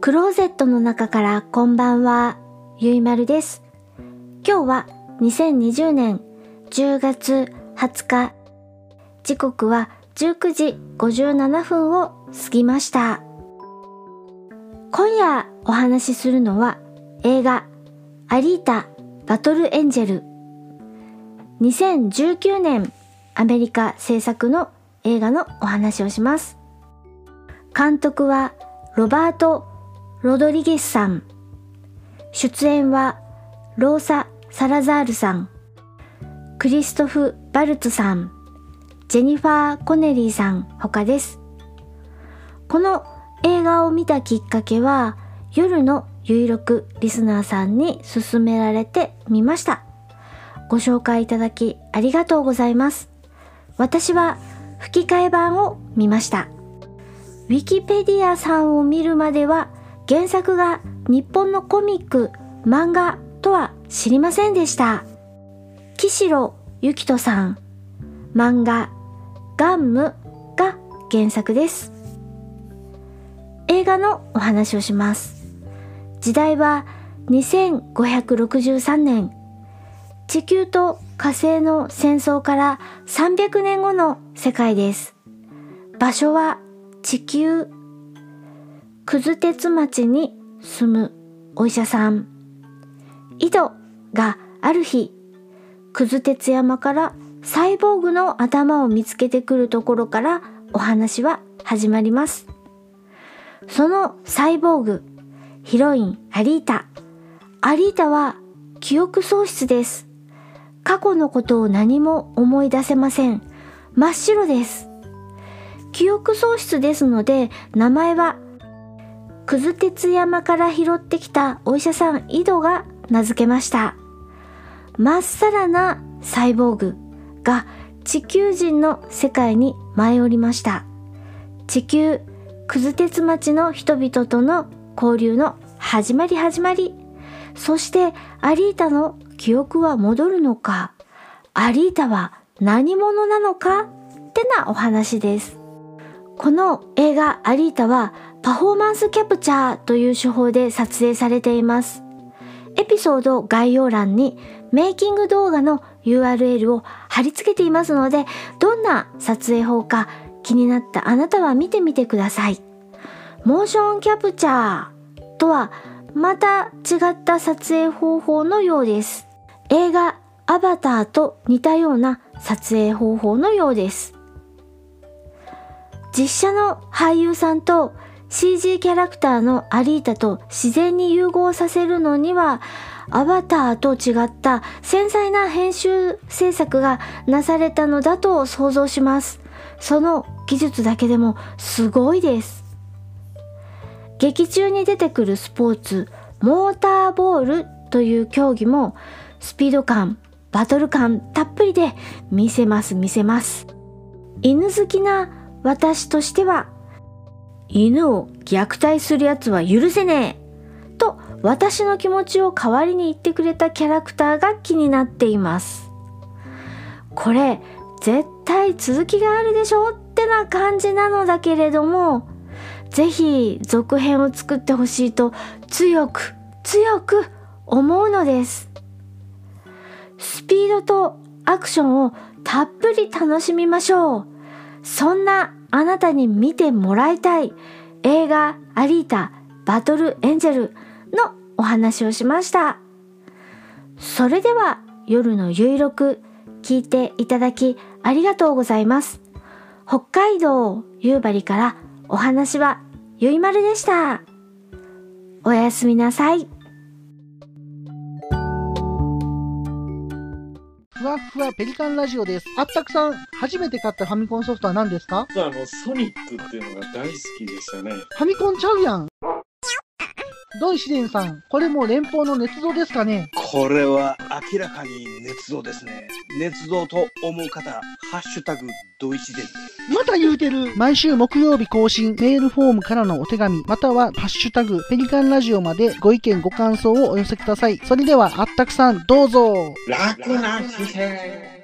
クローゼットの中からこんばんは、ゆいまるです。今日は2020年10月20日、時刻は19時57分を過ぎました。今夜お話しするのは映画アリータバトルエンジェル2019年アメリカ制作の映画のお話をします。監督はロバート・ロドリゲスさん。出演はローサ・サラザールさん、クリストフ・バルツさん、ジェニファー・コネリーさん他です。この映画を見たきっかけは夜の有力リスナーさんに勧められてみました。ご紹介いただきありがとうございます。私は吹き替え版を見ました。ウィキペディアさんを見るまでは原作が日本のコミック、漫画とは知りませんでした。岸路ゆきとさん、漫画、ガンムが原作です。映画のお話をします。時代は2563年、地球と火星の戦争から300年後の世界です。場所は地球、くず鉄町に住むお医者さん、井戸がある日、くず鉄山からサイボーグの頭を見つけてくるところからお話は始まります。そのサイボーグ、ヒロインアリータ。アリータは記憶喪失です。過去のことを何も思い出せません。真っ白です。記憶喪失ですので、名前は、くず鉄山から拾ってきたお医者さん井戸が名付けました。まっさらなサイボーグが地球人の世界に舞い降りました。地球、くず鉄町の人々との交流の始まり始まり。そしてアリータの記憶は戻るのか、アリータは何者なのか？ってなお話です。この映画アリータはパフォーマンスキャプチャーという手法で撮影されています。エピソード概要欄にメイキング動画の URL を貼り付けていますので、どんな撮影法か気になったあなたは見てみてください。モーションキャプチャーとはまた違った撮影方法のようです。映画アバターと似たような撮影方法のようです。実写の俳優さんと CG キャラクターのアリータと自然に融合させるのにはアバターと違った繊細な編集制作がなされたのだと想像します。その技術だけでもすごいです。劇中に出てくるスポーツ、モーターボールという競技もスピード感、バトル感たっぷりで見せます見せます。犬好きな私としては、犬を虐待する奴は許せねえと私の気持ちを代わりに言ってくれたキャラクターが気になっています。これ絶対続きがあるでしょってな感じなのだけれども、ぜひ続編を作ってほしいと強く強く思うのです。スピードとアクションをたっぷり楽しみましょう。そんなあなたに見てもらいたい映画アリータバトルエンジェルのお話をしました。それでは夜のゆいろく聞いていただきありがとうございます。北海道夕張からお話はゆいまるでした。おやすみなさい。ふわふわペリカンラジオです。あったくさん、初めて買ったファミコンソフトは何ですか？あの、ソニックっていうのが大好きでしたね。ファミコンちゃうやん。ドイシデンさん、これも連邦の捏造ですかね？これは明らかに捏造ですね。捏造と思う方、ハッシュタグ、ドイシデン。また言うてる毎週木曜日更新、メールフォームからのお手紙、またはハッシュタグ、ペリカンラジオまでご意見ご感想をお寄せください。それでは、あったくさん、どうぞ楽な姿勢。